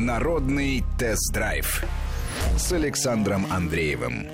Народный тест-драйв с Александром Андреевым.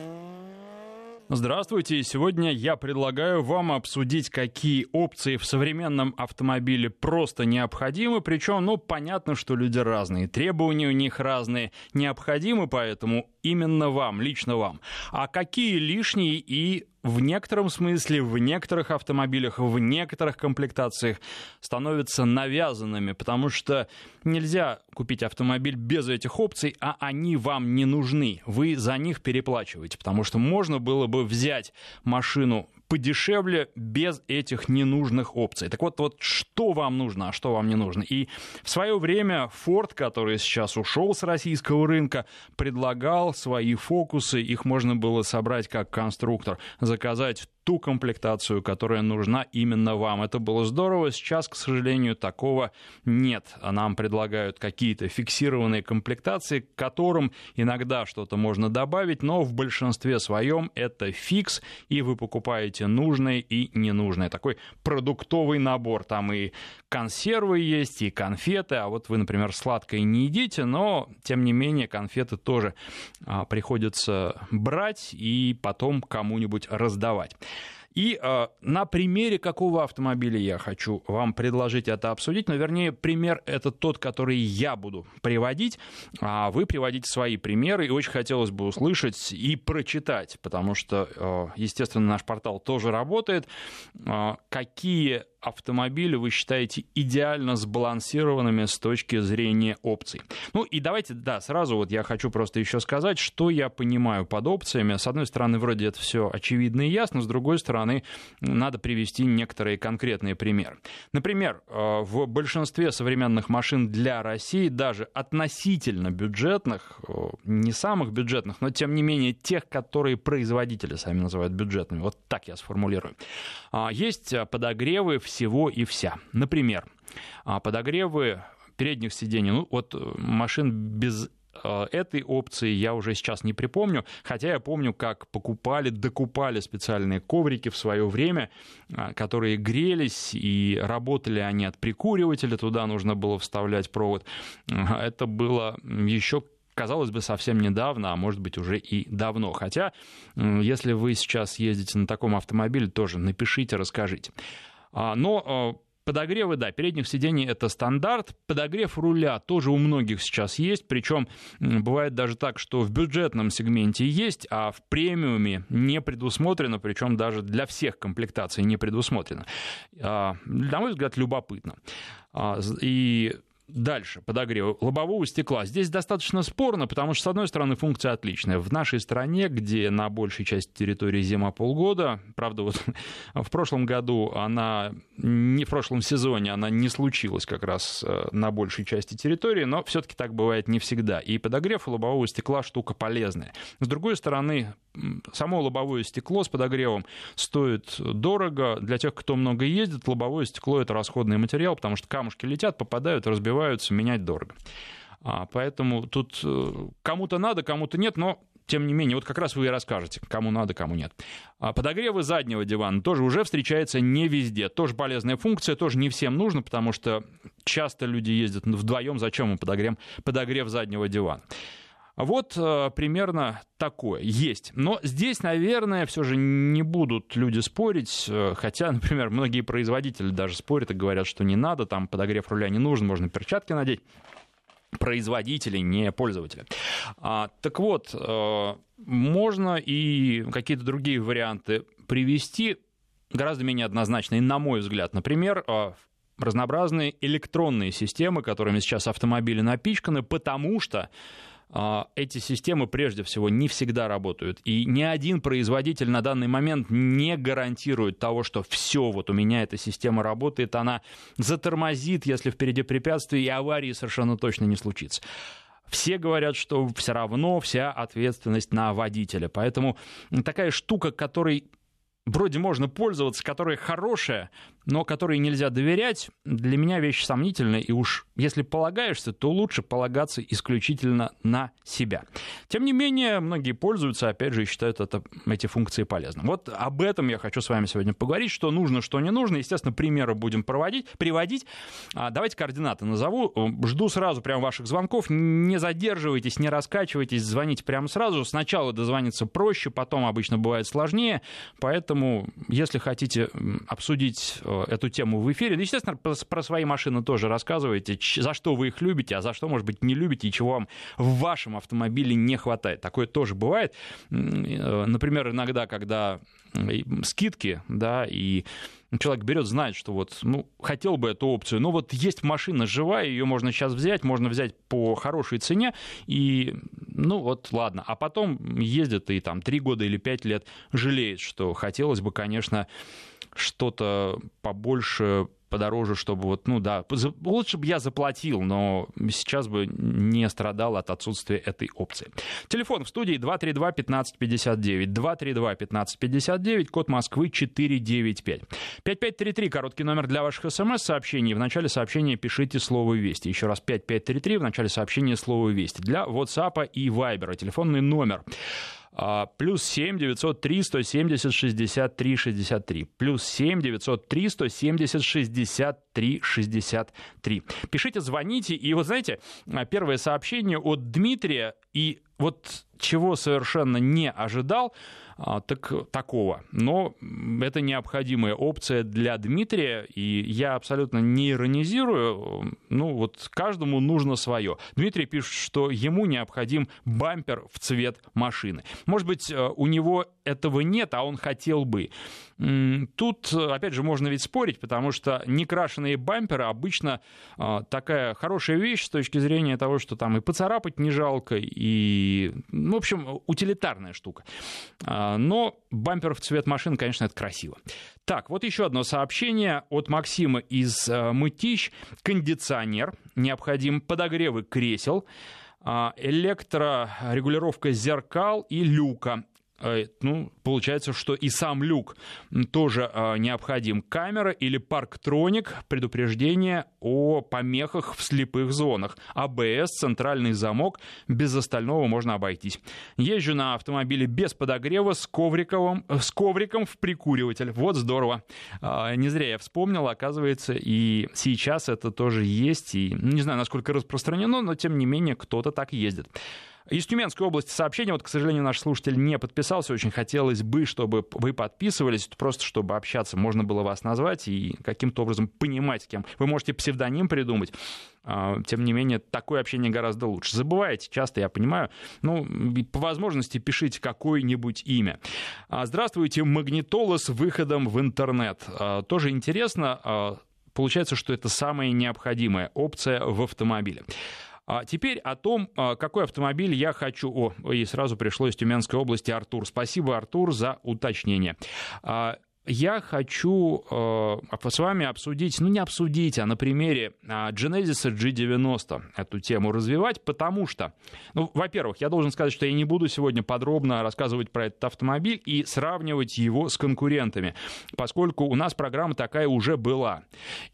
Здравствуйте. Сегодня я предлагаю вам обсудить, какие опции в современном автомобиле просто необходимы. Причем, ну, понятно, что люди разные, требования у них разные, необходимы, поэтому именно вам, лично вам. А какие лишние и в некотором смысле в некоторых автомобилях, в некоторых комплектациях становятся навязанными, потому что нельзя купить автомобиль без этих опций, а они вам не нужны. Вы за них переплачиваете, потому что можно было бы взять машину подешевле без этих ненужных опций. Так вот, вот что вам нужно, а что вам не нужно. И в свое время Ford, который сейчас ушел с российского рынка, предлагал свои фокусы, их можно было собрать как конструктор, заказать ту комплектацию, которая нужна именно вам. Это было здорово. Сейчас, к сожалению, такого нет. Нам предлагают какие-то фиксированные комплектации, к которым иногда что-то можно добавить, но в большинстве своем это фикс, и вы покупаете нужное и ненужное. Такой продуктовый набор. Там и консервы есть, и конфеты, а вот вы, например, сладкое не едите, но, тем не менее, конфеты тоже а, приходится брать и потом кому-нибудь раздавать. И э, на примере какого автомобиля я хочу вам предложить это обсудить, но вернее пример это тот, который я буду приводить, а вы приводите свои примеры, и очень хотелось бы услышать и прочитать, потому что, э, естественно, наш портал тоже работает, э, какие автомобили вы считаете идеально сбалансированными с точки зрения опций. Ну и давайте, да, сразу вот я хочу просто еще сказать, что я понимаю под опциями. С одной стороны, вроде это все очевидно и ясно, с другой стороны, надо привести некоторые конкретные примеры. Например, э, в большинстве современных машин для России, даже относительно бюджетных, э, не самых бюджетных, но тем не менее тех, которые производители сами называют бюджетными, вот так я сформулирую, а, есть подогревы в всего и вся. Например, а, подогревы передних сидений, ну вот э, машин без э, этой опции я уже сейчас не припомню, хотя я помню, как покупали, докупали специальные коврики в свое время, а, которые грелись, и работали они от прикуривателя, туда нужно было вставлять провод. Это было еще казалось бы, совсем недавно, а может быть уже и давно. Хотя, если вы сейчас ездите на таком автомобиле, тоже напишите, расскажите. А, но а, Подогревы, да, передних сидений это стандарт. Подогрев руля тоже у многих сейчас есть. Причем бывает даже так, что в бюджетном сегменте есть, а в премиуме не предусмотрено, причем даже для всех комплектаций не предусмотрено. А, на мой взгляд, любопытно. И Дальше, подогрев лобового стекла. Здесь достаточно спорно, потому что, с одной стороны, функция отличная. В нашей стране, где на большей части территории зима полгода, правда, вот в прошлом году она, не в прошлом сезоне она не случилась как раз э, на большей части территории, но все-таки так бывает не всегда. И подогрев лобового стекла штука полезная. С другой стороны, само лобовое стекло с подогревом стоит дорого. Для тех, кто много ездит, лобовое стекло это расходный материал, потому что камушки летят, попадают, разбиваются, менять дорого. А, поэтому тут э, кому-то надо, кому-то нет, но тем не менее, вот как раз вы и расскажете, кому надо, кому нет. А подогревы заднего дивана тоже уже встречается не везде. Тоже полезная функция, тоже не всем нужно, потому что часто люди ездят вдвоем, зачем им подогрев, подогрев заднего дивана. Вот э, примерно такое есть. Но здесь, наверное, все же не будут люди спорить, э, хотя, например, многие производители даже спорят и говорят, что не надо, там подогрев руля не нужен, можно перчатки надеть производители, не пользователи. А, так вот, э, можно и какие-то другие варианты привести, гораздо менее однозначные, на мой взгляд. Например, разнообразные электронные системы, которыми сейчас автомобили напичканы, потому что эти системы прежде всего не всегда работают. И ни один производитель на данный момент не гарантирует того, что все, вот у меня эта система работает, она затормозит, если впереди препятствия, и аварии совершенно точно не случится. Все говорят, что все равно вся ответственность на водителя. Поэтому такая штука, которой вроде можно пользоваться, которая хорошая, но которой нельзя доверять, для меня вещь сомнительная, и уж если полагаешься, то лучше полагаться исключительно на себя. Тем не менее, многие пользуются, опять же, и считают это, эти функции полезными. Вот об этом я хочу с вами сегодня поговорить, что нужно, что не нужно. Естественно, примеры будем проводить, приводить. А, давайте координаты назову. Жду сразу прям ваших звонков. Не задерживайтесь, не раскачивайтесь, звоните прямо сразу. Сначала дозвониться проще, потом обычно бывает сложнее. Поэтому, если хотите обсудить э, эту тему в эфире. Естественно, про свои машины тоже рассказывайте, за что вы их любите, а за что, может быть, не любите, и чего вам в вашем автомобиле не хватает. Такое тоже бывает. Э, например, иногда, когда скидки, да, и человек берет, знает, что вот, ну, хотел бы эту опцию, но вот есть машина живая, ее можно сейчас взять, можно взять по хорошей цене, и, ну, вот, ладно. А потом ездит и там три года или пять лет жалеет, что хотелось бы, конечно, что-то побольше подороже, чтобы вот, ну да, лучше бы я заплатил, но сейчас бы не страдал от отсутствия этой опции. Телефон в студии 232-1559, 232-1559, код Москвы 495. 5533, короткий номер для ваших смс-сообщений. В начале сообщения пишите слово «Вести». Еще раз 5533, в начале сообщения слово «Вести». Для WhatsApp и Viber телефонный номер плюс 7 903 170 63 63. Плюс 7 903 170 63 63. Пишите, звоните. И вот знаете, первое сообщение от Дмитрия. И вот чего совершенно не ожидал, а, так, такого. Но это необходимая опция для Дмитрия, и я абсолютно не иронизирую. Ну, вот каждому нужно свое. Дмитрий пишет, что ему необходим бампер в цвет машины. Может быть, э, у него этого нет, а он хотел бы. Тут, опять же, можно ведь спорить, потому что некрашенные бамперы обычно а, такая хорошая вещь с точки зрения того, что там и поцарапать не жалко, и, ну, в общем, утилитарная штука. А, но бампер в цвет машин, конечно, это красиво. Так, вот еще одно сообщение от Максима из а, Мытищ. Кондиционер, необходим подогревы кресел, электрорегулировка зеркал и люка Э, ну, получается, что и сам люк тоже э, необходим. Камера или парктроник, предупреждение о помехах в слепых зонах. АБС, центральный замок, без остального можно обойтись. Езжу на автомобиле без подогрева с, ковриковым, с ковриком в прикуриватель. Вот здорово. Э, не зря я вспомнил, оказывается, и сейчас это тоже есть. И не знаю, насколько распространено, но тем не менее кто-то так ездит. Из Тюменской области сообщение, вот, к сожалению, наш слушатель не подписался, очень хотелось бы, чтобы вы подписывались, просто чтобы общаться, можно было вас назвать и каким-то образом понимать, кем. Вы можете псевдоним придумать, а, тем не менее, такое общение гораздо лучше. Забываете часто, я понимаю. Ну, по возможности пишите какое-нибудь имя. А, здравствуйте, магнитола с выходом в интернет. А, тоже интересно, получается, что это самая необходимая опция в автомобиле. А теперь о том, а, какой автомобиль я хочу. О, и сразу пришло из Тюменской области Артур. Спасибо, Артур, за уточнение. А, я хочу э, с вами обсудить, ну не обсудить, а на примере э, Genesis G90 эту тему развивать, потому что, ну, во-первых, я должен сказать, что я не буду сегодня подробно рассказывать про этот автомобиль и сравнивать его с конкурентами, поскольку у нас программа такая уже была.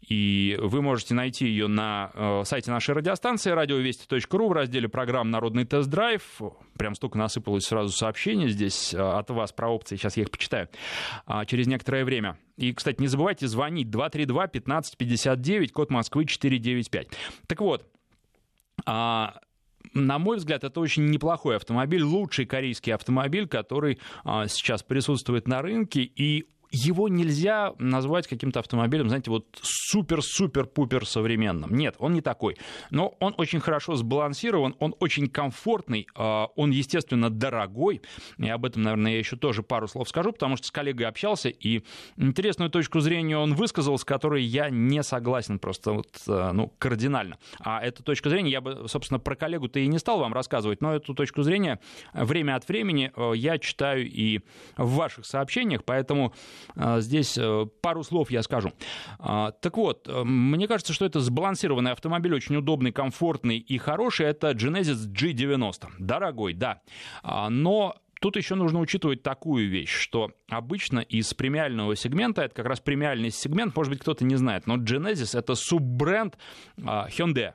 И вы можете найти ее на э, сайте нашей радиостанции радиовести.ру в разделе программ «Народный тест-драйв». Прям столько насыпалось сразу сообщений здесь э, от вас про опции, сейчас я их почитаю. А, через некоторое некоторое время. И, кстати, не забывайте звонить 232-1559, код Москвы 495. Так вот, а, на мой взгляд, это очень неплохой автомобиль, лучший корейский автомобиль, который а, сейчас присутствует на рынке, и его нельзя назвать каким-то автомобилем, знаете, вот супер-супер-пупер современным. Нет, он не такой. Но он очень хорошо сбалансирован, он очень комфортный, а, он, естественно, дорогой. И об этом, наверное, я еще тоже пару слов скажу, потому что с коллегой общался, и интересную точку зрения он высказал, с которой я не согласен просто вот, а, ну, кардинально. А эту точку зрения я бы, собственно, про коллегу-то и не стал вам рассказывать, но эту точку зрения время от времени а, я читаю и в ваших сообщениях, поэтому здесь э, пару слов я скажу. А, так вот, э, мне кажется, что это сбалансированный автомобиль, очень удобный, комфортный и хороший. Это Genesis G90. Дорогой, да. А, но Тут еще нужно учитывать такую вещь, что обычно из премиального сегмента, это как раз премиальный сегмент, может быть, кто-то не знает, но Genesis — это суббренд Hyundai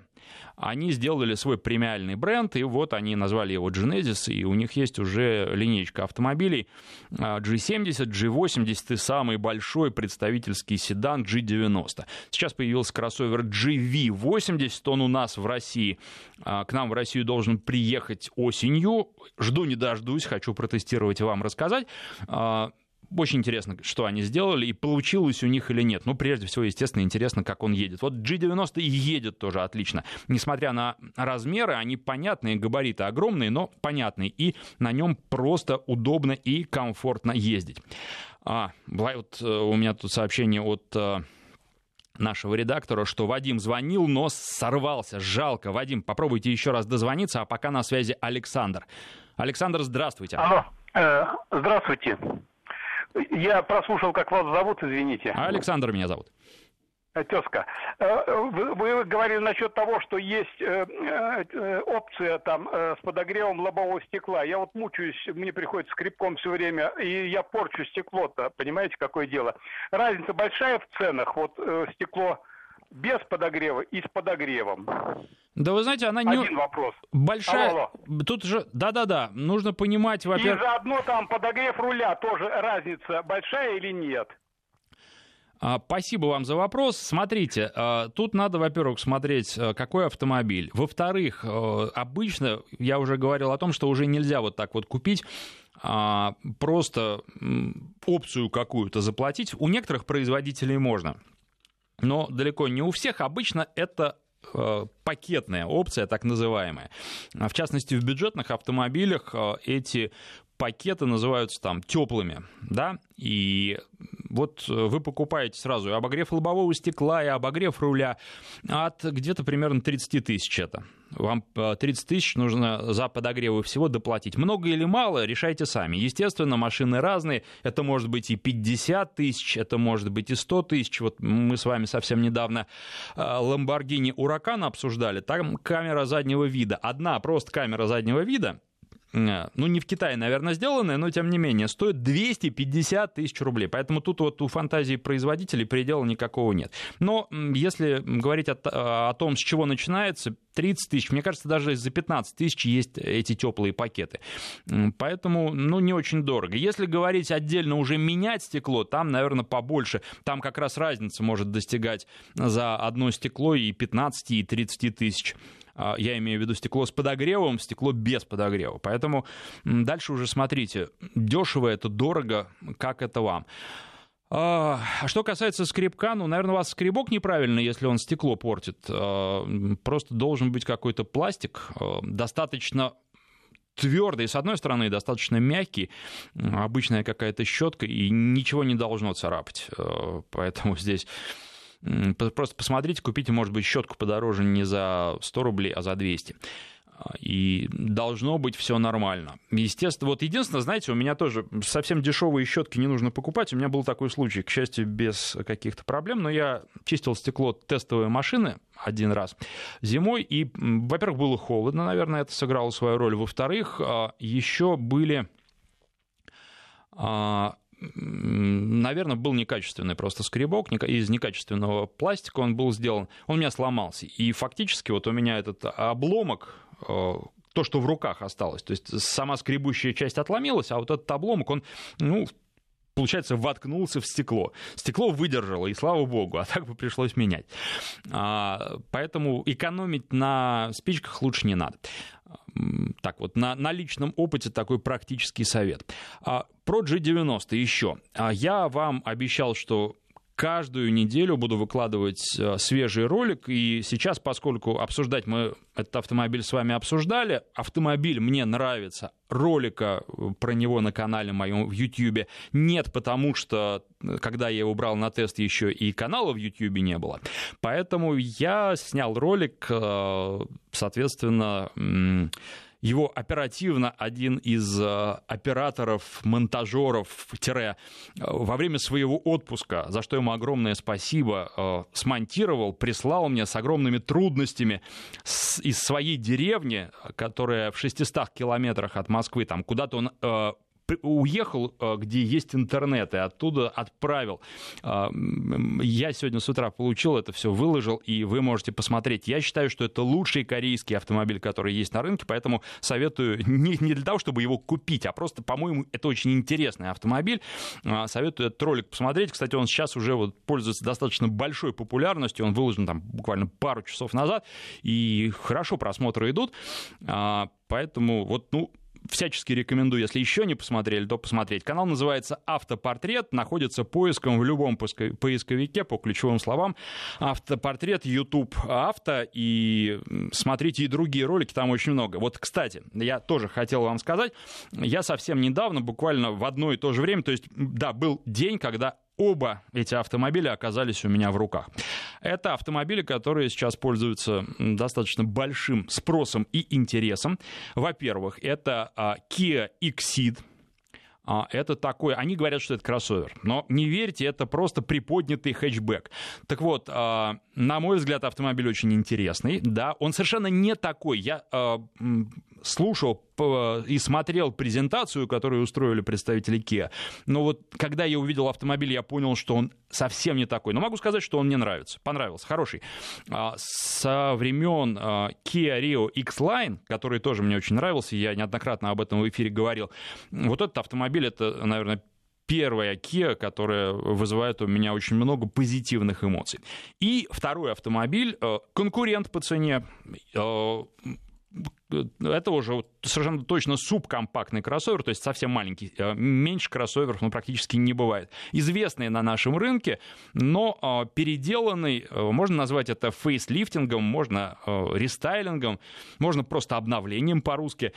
они сделали свой премиальный бренд, и вот они назвали его Genesis, и у них есть уже линейка автомобилей G70, G80 и самый большой представительский седан G90. Сейчас появился кроссовер GV80, он у нас в России, а, к нам в Россию должен приехать осенью. Жду не дождусь, хочу протестировать и вам рассказать. Очень интересно, что они сделали, и получилось у них или нет. Ну, прежде всего, естественно, интересно, как он едет. Вот G90 едет тоже отлично. Несмотря на размеры, они понятные, габариты огромные, но понятные. И на нем просто удобно и комфортно ездить. А, вот э, у меня тут сообщение от э, нашего редактора, что Вадим звонил, но сорвался. Жалко. Вадим, попробуйте еще раз дозвониться, а пока на связи Александр. Александр, здравствуйте. Алло, э, здравствуйте. Я прослушал, как вас зовут, извините. Александр меня зовут. Э, тезка, э, вы говорили насчет того, что есть э, опция там с подогревом лобового стекла. Я вот мучаюсь, мне приходится скрипком все время, и я порчу стекло-то, понимаете, какое дело. Разница большая в ценах, вот стекло без подогрева и с подогревом. Да вы знаете, она не... Один вопрос. Большая... Алло, алло. Тут же... Да-да-да, нужно понимать, во-первых... И заодно там подогрев руля тоже разница большая или нет? А, спасибо вам за вопрос. Смотрите, а, тут надо, во-первых, смотреть, а, какой автомобиль. Во-вторых, обычно, я уже говорил о том, что уже нельзя вот так вот купить просто опцию какую-то заплатить. У некоторых производителей можно но далеко не у всех. Обычно это э, пакетная опция, так называемая. В частности, в бюджетных автомобилях э, эти пакеты называются там теплыми, да, и вот вы покупаете сразу и обогрев лобового стекла, и обогрев руля от где-то примерно 30 тысяч это. Вам 30 э, тысяч нужно за подогревы всего доплатить. Много или мало, решайте сами. Естественно, машины разные. Это может быть и 50 тысяч, это может быть и 100 тысяч. Вот мы с вами совсем недавно э, Lamborghini Huracan обсуждали. Там камера заднего вида. Одна просто камера заднего вида Э, ну, не в Китае, наверное, сделанная, но тем не менее, стоит 250 тысяч рублей. Поэтому тут вот у фантазии производителей предела никакого нет. Но если говорить о, о том, с чего начинается, 30 тысяч, мне кажется, даже за 15 тысяч есть эти теплые пакеты. Поэтому, ну, не очень дорого. Если говорить отдельно уже менять стекло, там, наверное, побольше. Там как раз разница может достигать за одно стекло и 15, и 30 тысяч. А, я имею в виду стекло с подогревом, стекло без подогрева. Поэтому дальше уже смотрите, дешево это, дорого, как это вам. А, а что касается скребка, ну, наверное, у вас скребок неправильно, если он стекло портит. А, просто должен быть какой-то пластик, достаточно твердый, с одной стороны, достаточно мягкий, обычная какая-то щетка, и ничего не должно царапать. Поэтому здесь Просто посмотрите, купите, может быть, щетку подороже не за 100 рублей, а за 200 и должно быть все нормально. Естественно, вот единственное, знаете, у меня тоже совсем дешевые щетки не нужно покупать. У меня был такой случай, к счастью, без каких-то проблем, но я чистил стекло тестовой машины один раз зимой, и, во-первых, было холодно, наверное, это сыграло свою роль. Во-вторых, а, еще были а, наверное, был некачественный просто скребок, из некачественного пластика он был сделан, он у меня сломался. И фактически вот у меня этот обломок, э, то, что в руках осталось, то есть сама скребущая часть отломилась, а вот этот обломок, он, ну, получается, воткнулся в стекло. Стекло выдержало, и слава богу, а так бы пришлось менять. А, поэтому экономить на спичках лучше не надо. Так вот, на, на личном опыте такой практический совет. А, про G90 еще. А, я вам обещал, что каждую неделю буду выкладывать э, свежий ролик. И сейчас, поскольку обсуждать мы этот автомобиль с вами обсуждали, автомобиль мне нравится, ролика э, про него на канале моем в YouTube нет, потому что э, когда я его брал на тест, еще и канала в YouTube не было. Поэтому я снял ролик, соответственно, его оперативно один из э, операторов, монтажеров, тире, э, во время своего отпуска, за что ему огромное спасибо, э, смонтировал, прислал мне с огромными трудностями из своей деревни, которая в 600 километрах от Москвы, там куда-то он уехал, э, где есть интернет, и оттуда отправил. А, я сегодня с утра получил это все, выложил, и вы можете посмотреть. Я считаю, что это лучший корейский автомобиль, который есть на рынке, поэтому советую не, не для того, чтобы его купить, а просто, по-моему, это очень интересный автомобиль. А, советую этот ролик посмотреть. Кстати, он сейчас уже вот пользуется достаточно большой популярностью. Он выложен там буквально пару часов назад, и хорошо просмотры идут. А, поэтому вот, ну, всячески рекомендую, если еще не посмотрели, то посмотреть. Канал называется «Автопортрет», находится поиском в любом поисковике по ключевым словам. «Автопортрет», YouTube «Авто», и смотрите и другие ролики, там очень много. Вот, кстати, я тоже хотел вам сказать, я совсем недавно, буквально в одно и то же время, то есть, да, был день, когда оба эти автомобиля оказались у меня в руках. Это автомобили, которые сейчас пользуются достаточно большим спросом и интересом. Во-первых, это а, Kia Exceed, а, это такой, они говорят, что это кроссовер, но не верьте, это просто приподнятый хэтчбэк. Так вот, а, на мой взгляд, автомобиль очень интересный, да, он совершенно не такой. Я слушал и смотрел презентацию, которую устроили представители Kia. Но вот когда я увидел автомобиль, я понял, что он совсем не такой. Но могу сказать, что он мне нравится. Понравился. Хороший. А, со времен а, Kia Rio X-Line, который тоже мне очень нравился, я неоднократно об этом в эфире говорил. Вот этот автомобиль, это, наверное, первая Kia, которая вызывает у меня очень много позитивных эмоций. И второй автомобиль, э, конкурент по цене, э, это уже совершенно точно субкомпактный кроссовер, то есть совсем маленький. Э, меньше кроссоверов ну, практически не бывает. Известный на нашем рынке, но э, переделанный, э, можно назвать это фейслифтингом, можно рестайлингом, можно просто обновлением по-русски.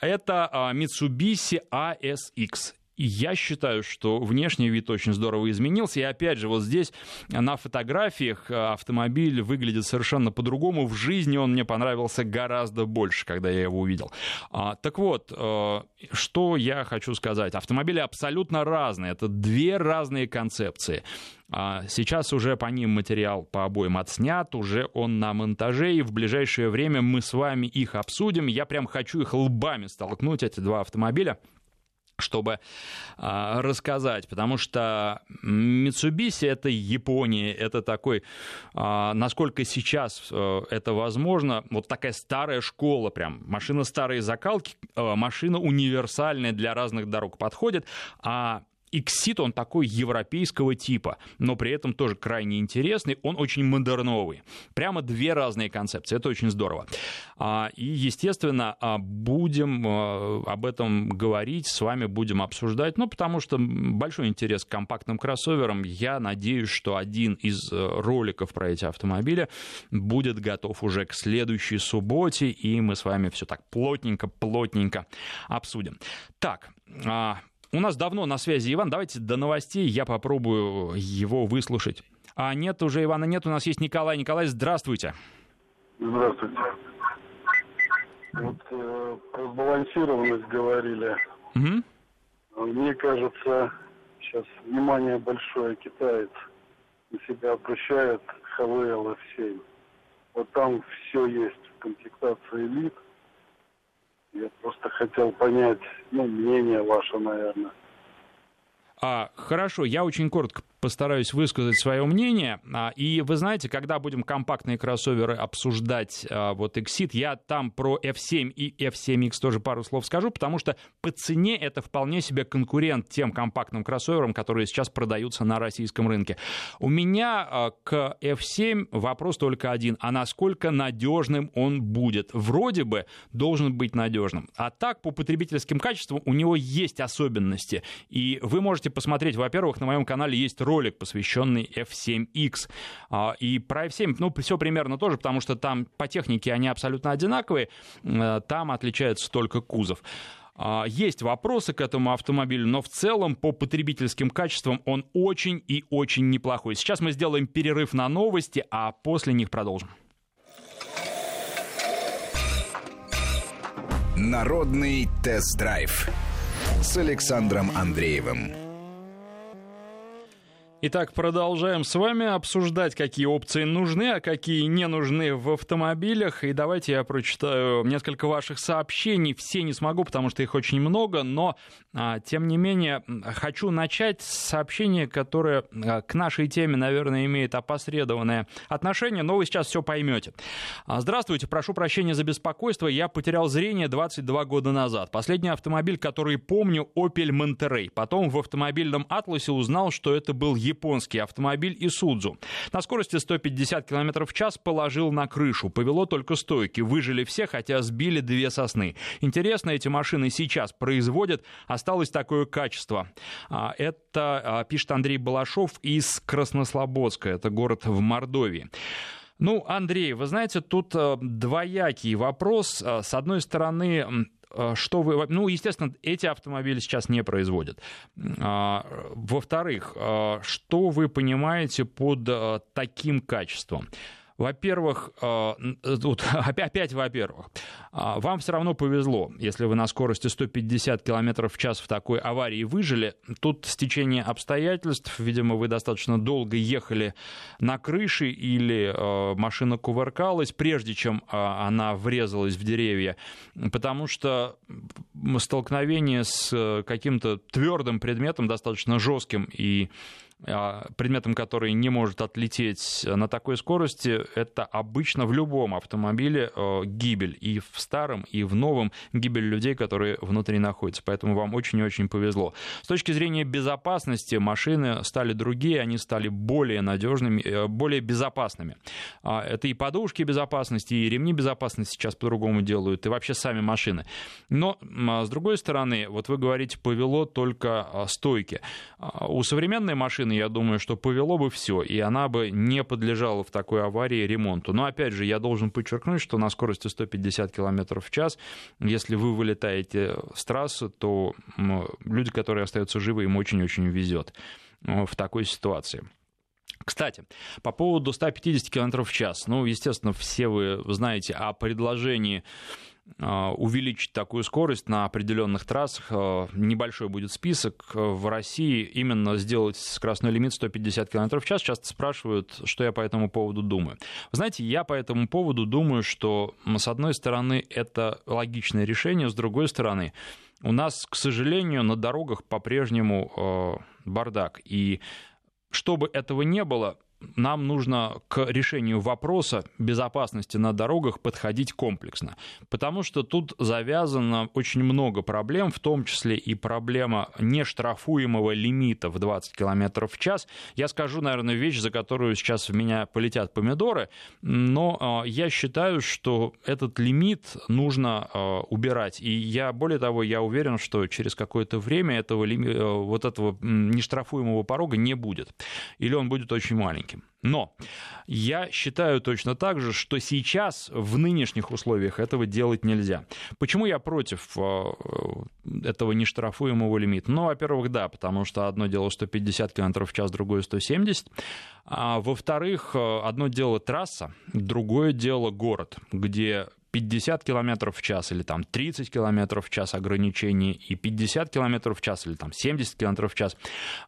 Это Mitsubishi ASX я считаю, что внешний вид очень здорово изменился. И опять же, вот здесь на фотографиях автомобиль выглядит совершенно по-другому. В жизни он мне понравился гораздо больше, когда я его увидел. А, так вот, э, что я хочу сказать. Автомобили абсолютно разные. Это две разные концепции. А сейчас уже по ним материал по обоим отснят, уже он на монтаже, и в ближайшее время мы с вами их обсудим. Я прям хочу их лбами столкнуть, эти два автомобиля чтобы а, рассказать, потому что Mitsubishi это Япония, это такой, а, насколько сейчас а, это возможно, вот такая старая школа прям, машина старой закалки, а, машина универсальная для разных дорог подходит, а Иксит, он такой европейского типа, но при этом тоже крайне интересный, он очень модерновый. Прямо две разные концепции, это очень здорово. А, и, естественно, а, будем а, об этом говорить, с вами будем обсуждать, ну, потому что большой интерес к компактным кроссоверам. Я надеюсь, что один из э, роликов про эти автомобили будет готов уже к следующей субботе, и мы с вами все так плотненько-плотненько обсудим. Так, у нас давно на связи Иван. Давайте до новостей я попробую его выслушать. А нет, уже Ивана нет, у нас есть Николай. Николай, здравствуйте. Здравствуйте. Вот э, про сбалансированность говорили. Угу. Мне кажется, сейчас внимание большое китаец на себя обращает ХВЛ F7. Вот там все есть в комплектации элит. Я просто хотел понять, ну, мнение ваше, наверное. А, хорошо, я очень коротко постараюсь высказать свое мнение. А, и вы знаете, когда будем компактные кроссоверы обсуждать, а, вот Exit, я там про F7 и F7X тоже пару слов скажу, потому что по цене это вполне себе конкурент тем компактным кроссоверам, которые сейчас продаются на российском рынке. У меня а, к F7 вопрос только один, а насколько надежным он будет? Вроде бы должен быть надежным. А так, по потребительским качествам у него есть особенности. И вы можете посмотреть, во-первых, на моем канале есть ролик, посвященный F7X. А, и про F7, ну, все примерно тоже, потому что там по технике они абсолютно одинаковые, э, там отличается только кузов. А, есть вопросы к этому автомобилю, но в целом по потребительским качествам он очень и очень неплохой. Сейчас мы сделаем перерыв на новости, а после них продолжим. Народный тест-драйв с Александром Андреевым. Итак, продолжаем с вами обсуждать, какие опции нужны, а какие не нужны в автомобилях. И давайте я прочитаю несколько ваших сообщений. Все не смогу, потому что их очень много, но, а, тем не менее, хочу начать с сообщения, которое а, к нашей теме, наверное, имеет опосредованное отношение, но вы сейчас все поймете. А, здравствуйте, прошу прощения за беспокойство. Я потерял зрение 22 года назад. Последний автомобиль, который помню, Opel Monterey. Потом в автомобильном атласе узнал, что это был японский автомобиль Исудзу. На скорости 150 км в час положил на крышу. Повело только стойки. Выжили все, хотя сбили две сосны. Интересно, эти машины сейчас производят. Осталось такое качество. А, это а, пишет Андрей Балашов из Краснослободска. Это город в Мордовии. Ну, Андрей, вы знаете, тут э, двоякий вопрос. Э, с одной стороны, что вы... Ну, естественно, эти автомобили сейчас не производят. А, во-вторых, э, что вы понимаете под таким качеством? Во-первых, э, тут опять, во-первых, а, вам все равно повезло, если вы на скорости 150 км в час в такой аварии выжили. Тут стечение обстоятельств, видимо, вы достаточно долго ехали на крыше или э, машина кувыркалась, прежде чем э, она врезалась в деревья, потому что столкновение с каким-то твердым предметом, достаточно жестким и а, предметом, который не может отлететь на такой скорости, это обычно в любом автомобиле э, гибель. И в старом, и в новом гибель людей, которые внутри находятся. Поэтому вам очень и очень повезло. С точки зрения безопасности машины стали другие, они стали более надежными, э, более безопасными. А, это и подушки безопасности, и ремни безопасности сейчас по-другому делают, и вообще сами машины. Но, а, с другой стороны, вот вы говорите, повело только стойки. У современной машины машины, я думаю, что повело бы все, и она бы не подлежала в такой аварии ремонту. Но опять же, я должен подчеркнуть, что на скорости 150 км в час, если вы вылетаете с трассы, то люди, которые остаются живы, им очень-очень везет э, в такой ситуации. Кстати, по поводу 150 км в час. Ну, естественно, все вы знаете о предложении увеличить такую скорость на определенных трассах. А, небольшой будет список. В России именно сделать скоростной лимит 150 км в час. Часто спрашивают, что я по этому поводу думаю. Знаете, я по этому поводу думаю, что, с одной стороны, это логичное решение, с другой стороны, у нас, к сожалению, на дорогах по-прежнему бардак. И чтобы этого не было, нам нужно к решению вопроса безопасности на дорогах подходить комплексно, потому что тут завязано очень много проблем, в том числе и проблема нештрафуемого лимита в 20 км в час. Я скажу, наверное, вещь, за которую сейчас в меня полетят помидоры, но э, я считаю, что этот лимит нужно э, убирать. И я, более того, я уверен, что через какое-то время этого. Э, вот этого нештрафуемого порога не будет. Или он будет очень маленький маленьким. Но я считаю точно так же, что сейчас в нынешних условиях этого делать нельзя. Почему я против э, этого нештрафуемого лимита? Ну, во-первых, да, потому что одно дело 150 км в час, другое 170. А во-вторых, э, одно дело трасса, другое дело город, где 50 км в час или там 30 км в час ограничений и 50 км в час или там 70 км в час,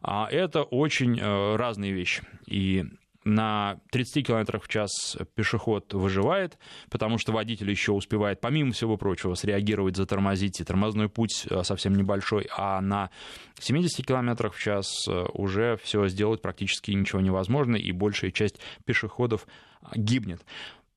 а это очень э, разные вещи. И на 30 км в час пешеход выживает, потому что водитель еще успевает, помимо всего прочего, среагировать, затормозить, и тормозной путь э, совсем небольшой, а на 70 км в час э, уже все сделать практически ничего невозможно, и большая часть пешеходов гибнет.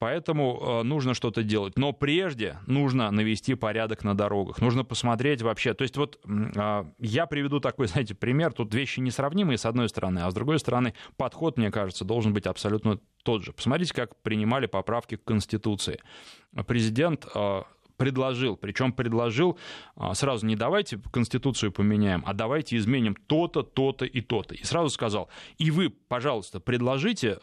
Поэтому э, нужно что-то делать. Но прежде нужно навести порядок на дорогах. Нужно посмотреть вообще. То есть вот э, я приведу такой, знаете, пример. Тут вещи несравнимые с одной стороны, а с другой стороны подход, мне кажется, должен быть абсолютно тот же. Посмотрите, как принимали поправки к Конституции. Президент э, предложил, причем предложил сразу не давайте Конституцию поменяем, а давайте изменим то-то, то-то и то-то. И сразу сказал, и вы, пожалуйста, предложите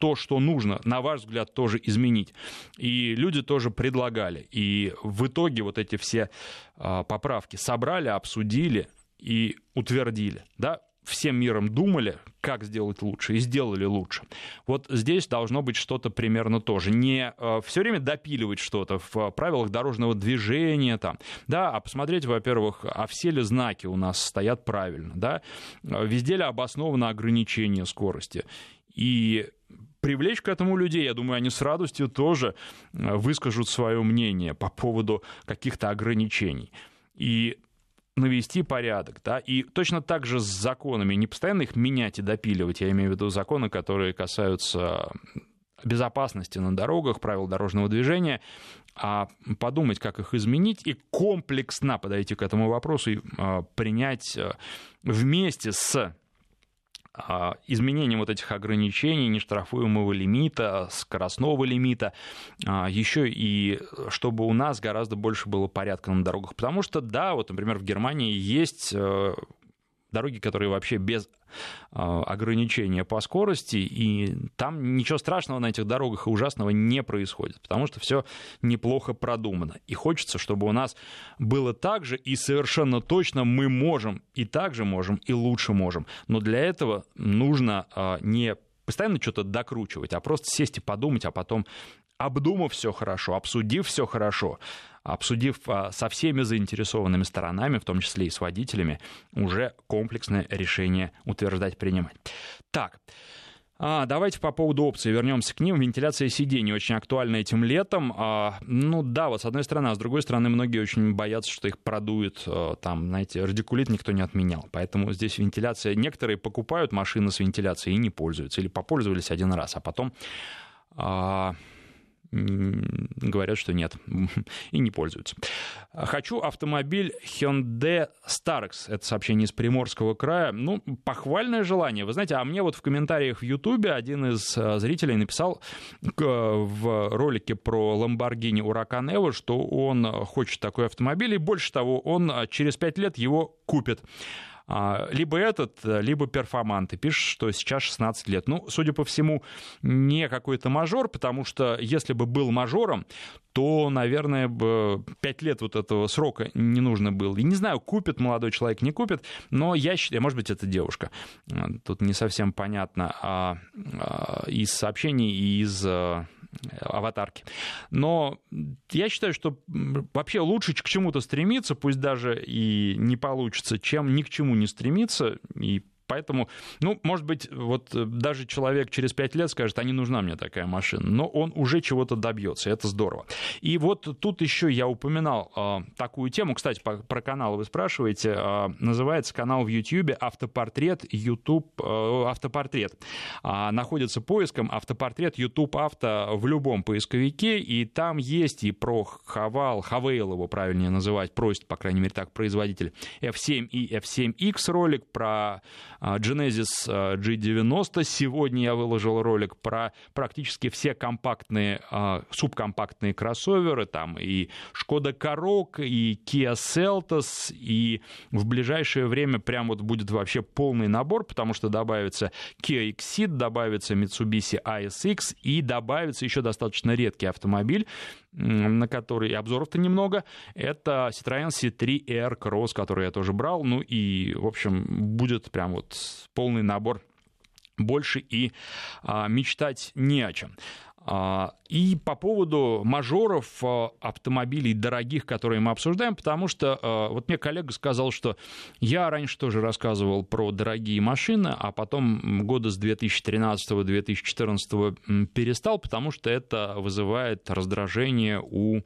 то, что нужно, на ваш взгляд, тоже изменить. И люди тоже предлагали. И в итоге вот эти все а, поправки собрали, обсудили и утвердили. Да? всем миром думали, как сделать лучше, и сделали лучше. Вот здесь должно быть что-то примерно тоже. Не э, все время допиливать что-то в правилах дорожного движения, там, да, а посмотреть, во-первых, а все ли знаки у нас стоят правильно, да, везде ли обосновано ограничение скорости. И привлечь к этому людей. Я думаю, они с радостью тоже э, выскажут свое мнение по поводу каких-то ограничений. И навести порядок, да, и точно так же с законами, не постоянно их менять и допиливать, я имею в виду законы, которые касаются безопасности на дорогах, правил дорожного движения, а подумать, как их изменить, и комплексно подойти к этому вопросу и а, принять а, вместе с изменением вот этих ограничений, нештрафуемого лимита, скоростного лимита, а, еще и чтобы у нас гораздо больше было порядка на дорогах. Потому что, да, вот, например, в Германии есть э, дороги, которые вообще без а, ограничения по скорости, и там ничего страшного на этих дорогах и ужасного не происходит, потому что все неплохо продумано. И хочется, чтобы у нас было так же, и совершенно точно мы можем, и так же можем, и лучше можем. Но для этого нужно а, не постоянно что-то докручивать, а просто сесть и подумать, а потом обдумав все хорошо, обсудив все хорошо, обсудив а, со всеми заинтересованными сторонами, в том числе и с водителями, уже комплексное решение утверждать, принимать. Так, а, давайте по поводу опций вернемся к ним. Вентиляция сидений очень актуальна этим летом. А, ну да, вот с одной стороны, а с другой стороны, многие очень боятся, что их продует. А, там, знаете, радикулит никто не отменял. Поэтому здесь вентиляция... Некоторые покупают машины с вентиляцией и не пользуются. Или попользовались один раз, а потом... А, говорят, что нет, и не пользуются. Хочу автомобиль Hyundai Starex. Это сообщение из Приморского края. Ну, похвальное желание. Вы знаете, а мне вот в комментариях в Ютубе один из э, зрителей написал в ролике про Lamborghini Huracan Evo, что он хочет такой автомобиль, и больше того, он через пять лет его купит. А, либо этот, либо перформант. И пишет, что сейчас 16 лет. Ну, судя по всему, не какой-то мажор, потому что если бы был мажором, то, наверное, бы 5 лет вот этого срока не нужно было. И не знаю, купит молодой человек, не купит, но я считаю, может быть, это девушка. Тут не совсем понятно а, а, из сообщений и из а, аватарки. Но я считаю, что вообще лучше к чему-то стремиться, пусть даже и не получится, чем ни к чему не стремиться и Поэтому, ну, может быть, вот э, даже человек через пять лет скажет, а не нужна мне такая машина, но он уже чего-то добьется, это здорово. И вот тут еще я упоминал э, такую тему, кстати, по, про канал вы спрашиваете, э, называется канал в YouTube «Автопортрет. YouTube э, Автопортрет». Э, находится поиском «Автопортрет. YouTube Авто» в любом поисковике, и там есть и про Хавал, Хавейл его правильнее называть, просит, по крайней мере, так производитель, F7 и F7X ролик про Genesis а, G90. Сегодня я выложил ролик про практически все компактные, а, субкомпактные кроссоверы, там и Skoda Karoq, и Kia Seltos, и в ближайшее время прям вот будет вообще полный набор, потому что добавится Kia Exit, добавится Mitsubishi ASX и добавится еще достаточно редкий автомобиль, на который обзоров-то немного. Это Citroёn C3 Air Cross, который я тоже брал. Ну и, в общем, будет прям вот полный набор больше и а, мечтать не о чем. А, и по поводу мажоров а, автомобилей дорогих, которые мы обсуждаем, потому что а, вот мне коллега сказал, что я раньше тоже рассказывал про дорогие машины, а потом года с 2013-2014 перестал, потому что это вызывает раздражение у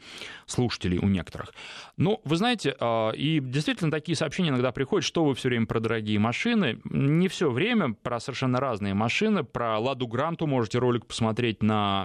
слушателей, у некоторых. Ну, вы знаете, и действительно такие сообщения иногда приходят, что вы все время про дорогие машины. Не все время, про совершенно разные машины. Про Ладу Гранту можете ролик посмотреть на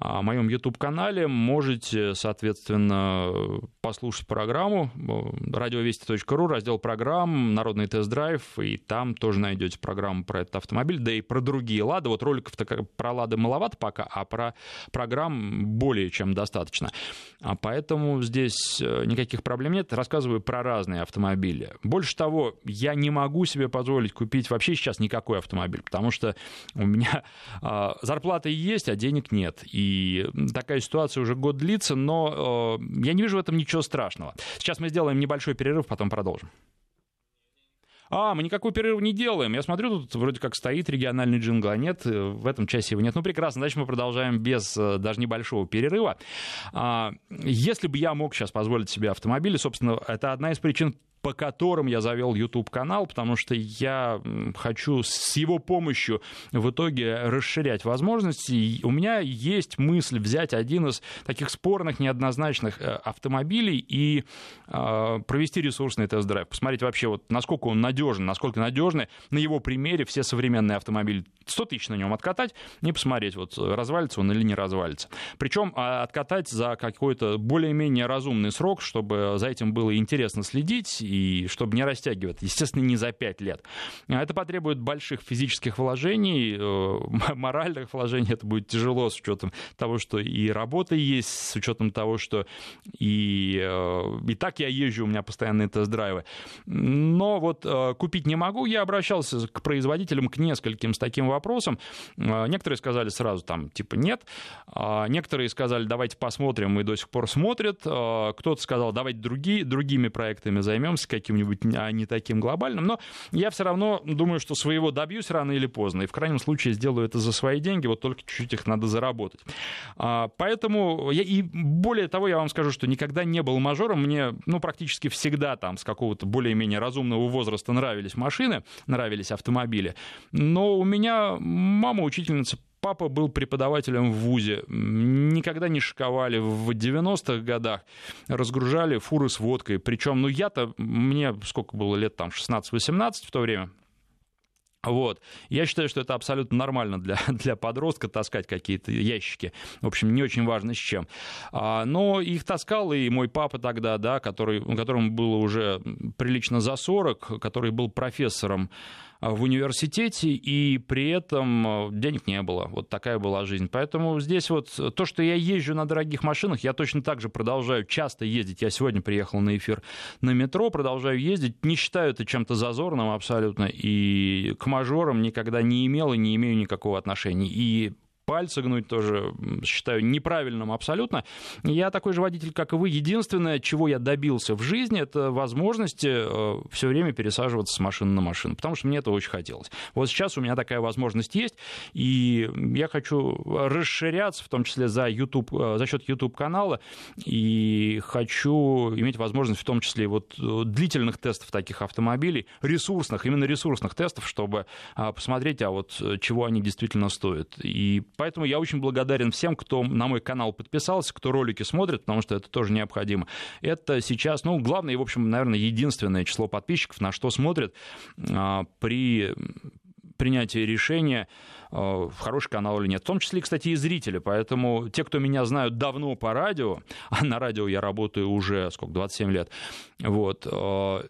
моем YouTube-канале. Можете, соответственно, послушать программу радиовести.ру, раздел программ, народный тест-драйв, и там тоже найдете программу про этот автомобиль, да и про другие «Лады». Вот роликов про «Лады» маловато пока, а про программ более чем достаточно. А поэтому здесь э, никаких проблем нет. Рассказываю про разные автомобили. Больше того, я не могу себе позволить купить вообще сейчас никакой автомобиль, потому что у меня а, зарплата есть, а денег нет. И такая ситуация уже год длится, но э, я не вижу в этом ничего страшного. Сейчас мы сделаем небольшой перерыв, потом продолжим. А, мы никакой перерыв не делаем. Я смотрю, тут вроде как стоит региональный джингл, а нет, э, в этом часе его нет. Ну, прекрасно, значит, мы продолжаем без э, даже небольшого перерыва. А, если бы я мог сейчас позволить себе автомобиль, собственно, это одна из причин, по которым я завел YouTube-канал, потому что я хочу с его помощью в итоге расширять возможности. И у меня есть мысль взять один из таких спорных, неоднозначных э, автомобилей и э, провести ресурсный тест-драйв. Посмотреть вообще, вот, насколько он надежен, насколько надежны на его примере все современные автомобили. 100 тысяч на нем откатать и посмотреть, вот, развалится он или не развалится. Причем а, откатать за какой-то более-менее разумный срок, чтобы за этим было интересно следить и чтобы не растягивать, естественно, не за 5 лет. Это потребует больших физических вложений, э, моральных вложений, это будет тяжело с учетом того, что и работа есть, с учетом того, что и, э, и так я езжу, у меня постоянные тест-драйвы. Но вот э, купить не могу, я обращался к производителям, к нескольким с таким вопросом. Некоторые сказали сразу, там, типа, нет. А некоторые сказали, давайте посмотрим, и до сих пор смотрят. Кто-то сказал, давайте другие, другими проектами займемся, каким каким-нибудь, а не таким глобальным, но я все равно думаю, что своего добьюсь рано или поздно, и в крайнем случае сделаю это за свои деньги, вот только чуть-чуть их надо заработать. А, поэтому, я, и более того, я вам скажу, что никогда не был мажором, мне, ну, практически всегда там с какого-то более-менее разумного возраста нравились машины, нравились автомобили, но у меня мама учительница Папа был преподавателем в ВУЗе. Никогда не шиковали. В 90-х годах разгружали фуры с водкой. Причем, ну я-то, мне сколько было лет, там, 16-18 в то время, вот. Я считаю, что это абсолютно нормально для, для подростка таскать какие-то ящики. В общем, не очень важно с чем. А, но их таскал и мой папа тогда, да, который, которому было уже прилично за 40, который был профессором в университете, и при этом э, денег не было. Вот такая была жизнь. Поэтому здесь вот то, что я езжу на дорогих машинах, я точно так же продолжаю часто ездить. Я сегодня приехал на эфир на метро, продолжаю ездить. Не считаю это чем-то зазорным абсолютно. И к мажорам никогда не имел и не имею никакого отношения. И пальцы гнуть тоже считаю неправильным абсолютно. Я такой же водитель, как и вы. Единственное, чего я добился в жизни, это возможности э, все время пересаживаться с машины на машину, потому что мне это очень хотелось. Вот сейчас у меня такая возможность есть, и я хочу расширяться, в том числе за, YouTube, э, за счет YouTube-канала, и хочу иметь возможность в том числе вот э, длительных тестов таких автомобилей, ресурсных, именно ресурсных тестов, чтобы посмотреть, а вот чего они действительно стоят. И Поэтому я очень благодарен всем, кто на мой канал подписался, кто ролики смотрит, потому что это тоже необходимо. Это сейчас, ну, главное и, в общем, наверное, единственное число подписчиков, на что смотрят а, при принятии решения, а, в хороший канал или нет. В том числе, кстати, и зрители. Поэтому те, кто меня знают давно по радио, а на радио я работаю уже, сколько, 27 лет, вот, а,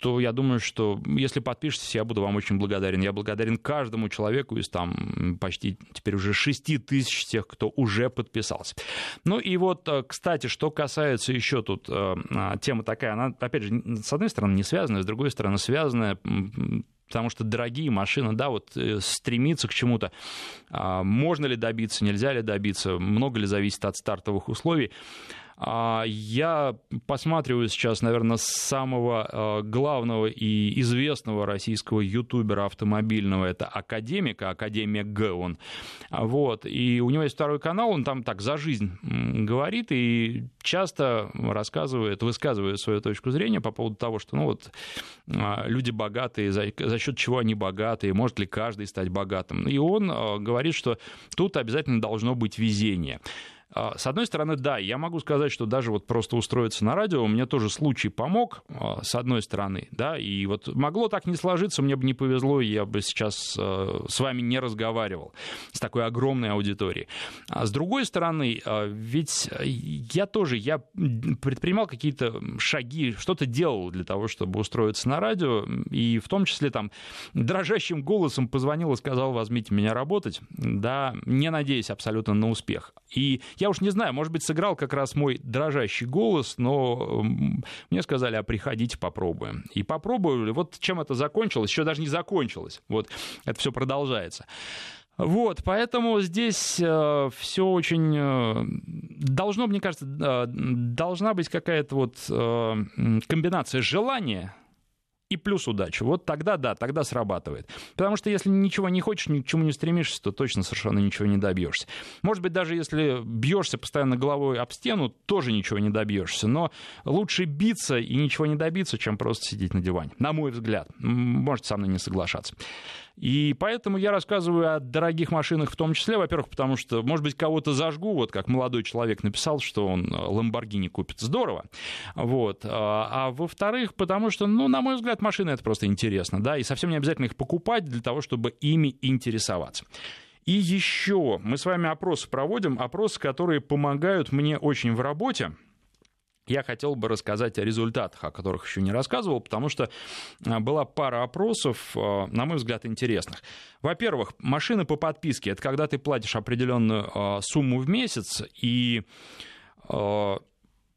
то я думаю, что если подпишетесь, я буду вам очень благодарен. Я благодарен каждому человеку из там почти теперь уже 6 тысяч тех, кто уже подписался. Ну и вот, э, кстати, что касается еще тут э, а, тема такая, она, опять же, с одной стороны не связанная, с другой стороны связанная потому что дорогие машины, да, вот э, стремиться к чему-то, а, можно ли добиться, нельзя ли добиться, много ли зависит от стартовых условий. А, я посматриваю сейчас, наверное, самого а, главного и известного российского ютубера автомобильного. Это Академика, Академия Г он. Вот. И у него есть второй канал, он там так за жизнь говорит и часто рассказывает, высказывает свою точку зрения по поводу того, что ну вот, а, люди богатые, за, за счет чего они богатые, может ли каждый стать богатым. И он говорит, что тут обязательно должно быть везение. А, с одной стороны, да, я могу сказать, что даже вот просто устроиться на радио мне тоже случай помог, а, с одной стороны, да, и вот могло так не сложиться, мне бы не повезло, и я бы сейчас а, с вами не разговаривал с такой огромной аудиторией. А с другой стороны, ведь я тоже, я предпринимал какие-то шаги, что-то делал для того, чтобы устроиться на радио, и в том числе там дрожащим голосом позвонил и сказал, возьмите меня работать, да, не надеясь абсолютно на успех. И я уж не знаю, может быть, сыграл как раз мой дрожащий голос, но мне сказали, а приходите, попробуем. И попробовали. Вот чем это закончилось, еще даже не закончилось. Вот это все продолжается. Вот, поэтому здесь э, все очень э, должно, мне кажется, э, должна быть какая-то вот э, комбинация желания и плюс удача. Вот тогда, да, тогда срабатывает. Потому что если ничего не хочешь, ни к чему не стремишься, то точно совершенно ничего не добьешься. Может быть, даже если бьешься постоянно головой об стену, тоже ничего не добьешься. Но лучше биться и ничего не добиться, чем просто сидеть на диване. На мой взгляд. Можете со мной не соглашаться. И поэтому я рассказываю о дорогих машинах в том числе, во-первых, потому что, может быть, кого-то зажгу, вот как молодой человек написал, что он Ламборгини купит, здорово. Вот. А, а во-вторых, потому что, ну, на мой взгляд, машины это просто интересно, да, и совсем не обязательно их покупать для того, чтобы ими интересоваться. И еще мы с вами опросы проводим, опросы, которые помогают мне очень в работе, я хотел бы рассказать о результатах, о которых еще не рассказывал, потому что а, была пара опросов, а, на мой взгляд, интересных. Во-первых, машины по подписке – это когда ты платишь определенную а, сумму в месяц, и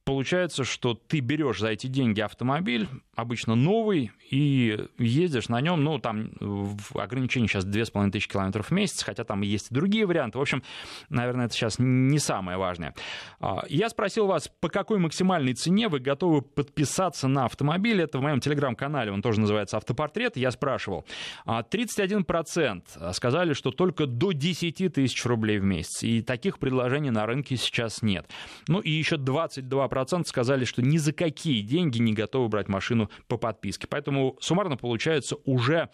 получается, что ты берешь за эти деньги автомобиль, обычно новый, и ездишь на нем, ну, там в ограничении сейчас 2500 километров в месяц, хотя там есть и другие варианты. В общем, наверное, это сейчас не самое важное. А, я спросил вас, по какой максимальной цене вы готовы подписаться на автомобиль. Это в моем телеграм-канале, он тоже называется «Автопортрет». Я спрашивал. 31% а, сказали, что только до 10 тысяч рублей в месяц. И таких предложений на рынке сейчас нет. Ну и еще 22% сказали, что ни за какие деньги не готовы брать машину по подписке. Поэтому суммарно получается уже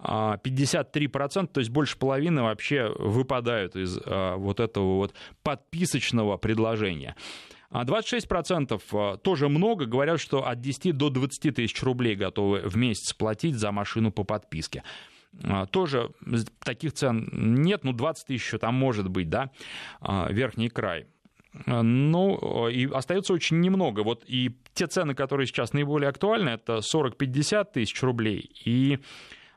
53%, то есть больше половины вообще выпадают из а, вот этого вот подписочного предложения. 26% а тоже много, говорят, что от 10 до 20 тысяч рублей готовы в месяц платить за машину по подписке. Тоже таких цен нет, ну 20 тысяч там может быть, да, верхний край. Ну, и остается очень немного. Вот и те цены, которые сейчас наиболее актуальны, это 40-50 тысяч рублей и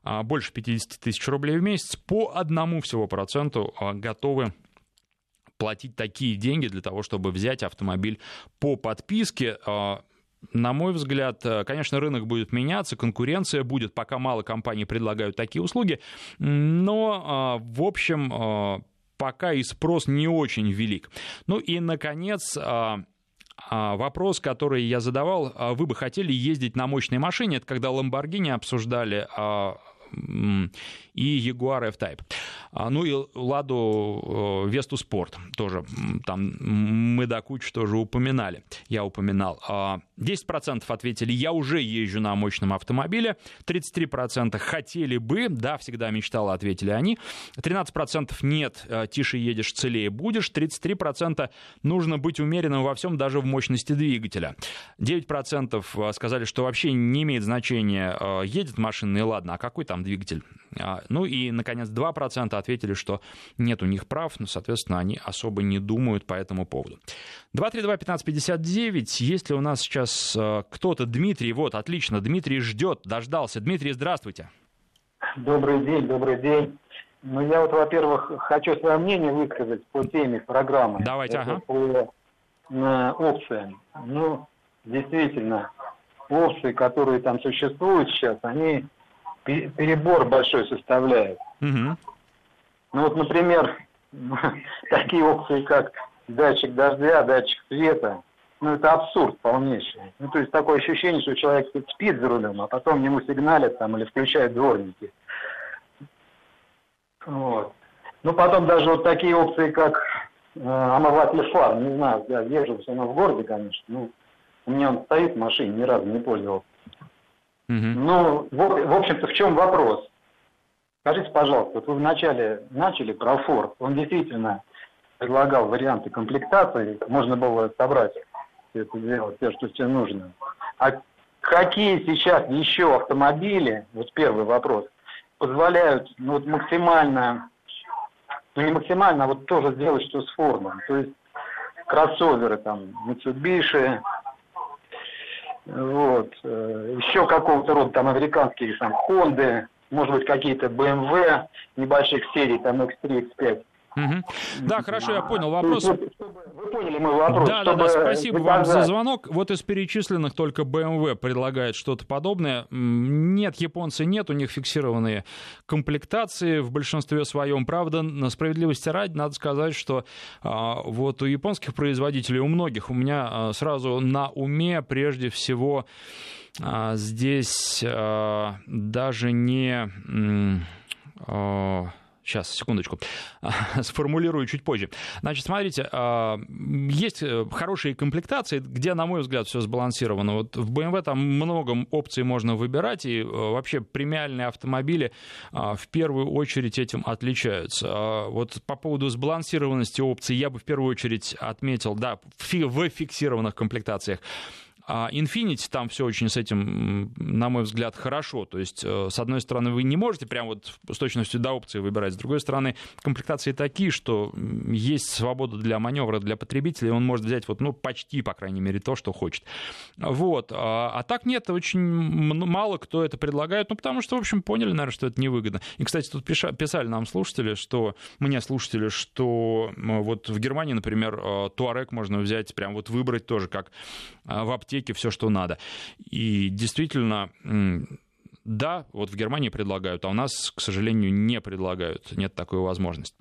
а, больше 50 тысяч рублей в месяц по одному всего проценту а, готовы платить такие деньги для того, чтобы взять автомобиль по подписке. На мой взгляд, конечно, рынок будет меняться, конкуренция будет, пока мало компаний предлагают такие услуги, но, в общем, пока и спрос не очень велик. Ну и, наконец, а, а, Вопрос, который я задавал, а вы бы хотели ездить на мощной машине? Это когда Lamborghini обсуждали и Jaguar F-Type. А, ну и Ладу Весту Спорт тоже. Там мы до кучи тоже упоминали. Я упоминал. 10% а, ответили, я уже езжу на мощном автомобиле. 33% хотели бы, да, всегда мечтала, ответили они. 13% нет, а, тише едешь, целее будешь. 33% нужно быть умеренным во всем, даже в мощности двигателя. 9% сказали, что вообще не имеет значения, едет машина, и ладно, а какой там двигатель? Ну и, наконец, 2% ответили, что нет у них прав, но, соответственно, они особо не думают по этому поводу. 232-1559, есть ли у нас сейчас э, кто-то? Дмитрий, вот, отлично, Дмитрий ждет, дождался. Дмитрий, здравствуйте. Добрый день, добрый день. Ну, я вот, во-первых, хочу свое мнение высказать по теме программы. Давайте, Это ага. По э, опциям. Ну, действительно, опции, которые там существуют сейчас, они перебор большой составляет. Угу. Ну вот, например, такие опции, как датчик дождя, датчик света, ну это абсурд полнейший. Ну то есть такое ощущение, что человек спит за рулем, а потом ему сигналят там или включают дворники. Вот. Ну потом даже вот такие опции, как э, омыватель фар, не знаю, я езжу все равно в городе, конечно, ну у меня он стоит в машине, ни разу не пользовался. Ну, в, в общем-то, в чем вопрос? Скажите, пожалуйста, вот вы вначале начали про Ford. Он действительно предлагал варианты комплектации, можно было собрать это сделать, все, что тебе нужно. А какие сейчас еще автомобили, вот первый вопрос, позволяют ну, вот максимально, ну не максимально, а вот тоже сделать, что с Фордом. То есть кроссоверы там, Mitsubishi, вот. Э, Еще какого-то рода там американские там Хонды, может быть, какие-то BMW небольших серий, там X3, X5. Угу. Да, хорошо, я понял. Вопрос... Есть, чтобы в поняли мой вопрос. Да, да, да, спасибо вам за звонок. Вот из перечисленных только BMW предлагает что-то подобное. Нет, японцы нет, у них фиксированные комплектации в большинстве своем. Правда, на справедливости ради надо сказать, что а, вот у японских производителей, у многих, у меня а, сразу на уме прежде всего а, здесь даже не... Сейчас, секундочку, сформулирую чуть позже. Значит, смотрите, а, есть э, хорошие комплектации, где, на мой взгляд, все сбалансировано. Вот в BMW там много опций можно выбирать, и э, вообще премиальные автомобили а, в первую очередь этим отличаются. А вот по поводу сбалансированности опций я бы в первую очередь отметил, да, в фиксированных комплектациях а Infinity там все очень с этим, на мой взгляд, хорошо. То есть, э, с одной стороны, вы не можете прям вот с точностью до опции выбирать, с другой стороны, комплектации такие, что есть свобода для маневра для потребителя, и он может взять вот, ну, почти, по крайней мере, то, что хочет. Вот. А, а так нет, очень мало кто это предлагает, ну, потому что, в общем, поняли, наверное, что это невыгодно. И, кстати, тут писали нам слушатели, что, мне слушатели, что вот в Германии, например, Туарек можно взять, прям вот выбрать тоже, как в аптеке аптеке все, что надо. И действительно, да, вот в Германии предлагают, а у нас, к сожалению, не предлагают, нет такой возможности.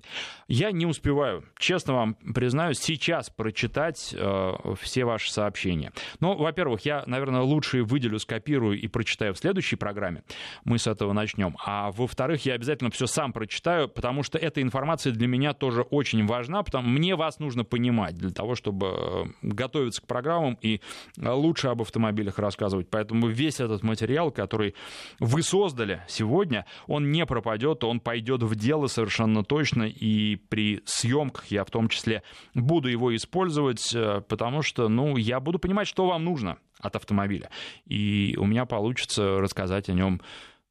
Я не успеваю, честно вам признаюсь, сейчас прочитать э, все ваши сообщения. Ну, во-первых, я, наверное, лучше выделю, скопирую и прочитаю в следующей программе. Мы с этого начнем. А во-вторых, я обязательно все сам прочитаю, потому что эта информация для меня тоже очень важна, потому мне вас нужно понимать для того, чтобы э, готовиться к программам и лучше об автомобилях рассказывать. Поэтому весь этот материал, который вы создали сегодня, он не пропадет, он пойдет в дело совершенно точно, и при съемках я в том числе буду его использовать, э, потому что, ну, я буду понимать, что вам нужно от автомобиля, и у меня получится рассказать о нем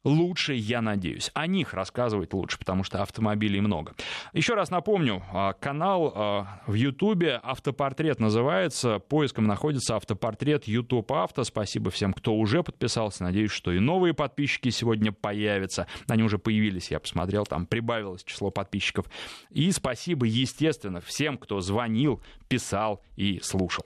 лучше, я надеюсь. О них рассказывать лучше, потому что автомобилей много. Еще раз напомню, а, канал а, в Ютубе «Автопортрет» называется. Поиском находится «Автопортрет YouTube Авто». Спасибо всем, кто уже подписался. Надеюсь, что и новые подписчики сегодня появятся. Они уже появились, я посмотрел, там прибавилось число подписчиков. И спасибо, естественно, всем, кто звонил, писал и слушал.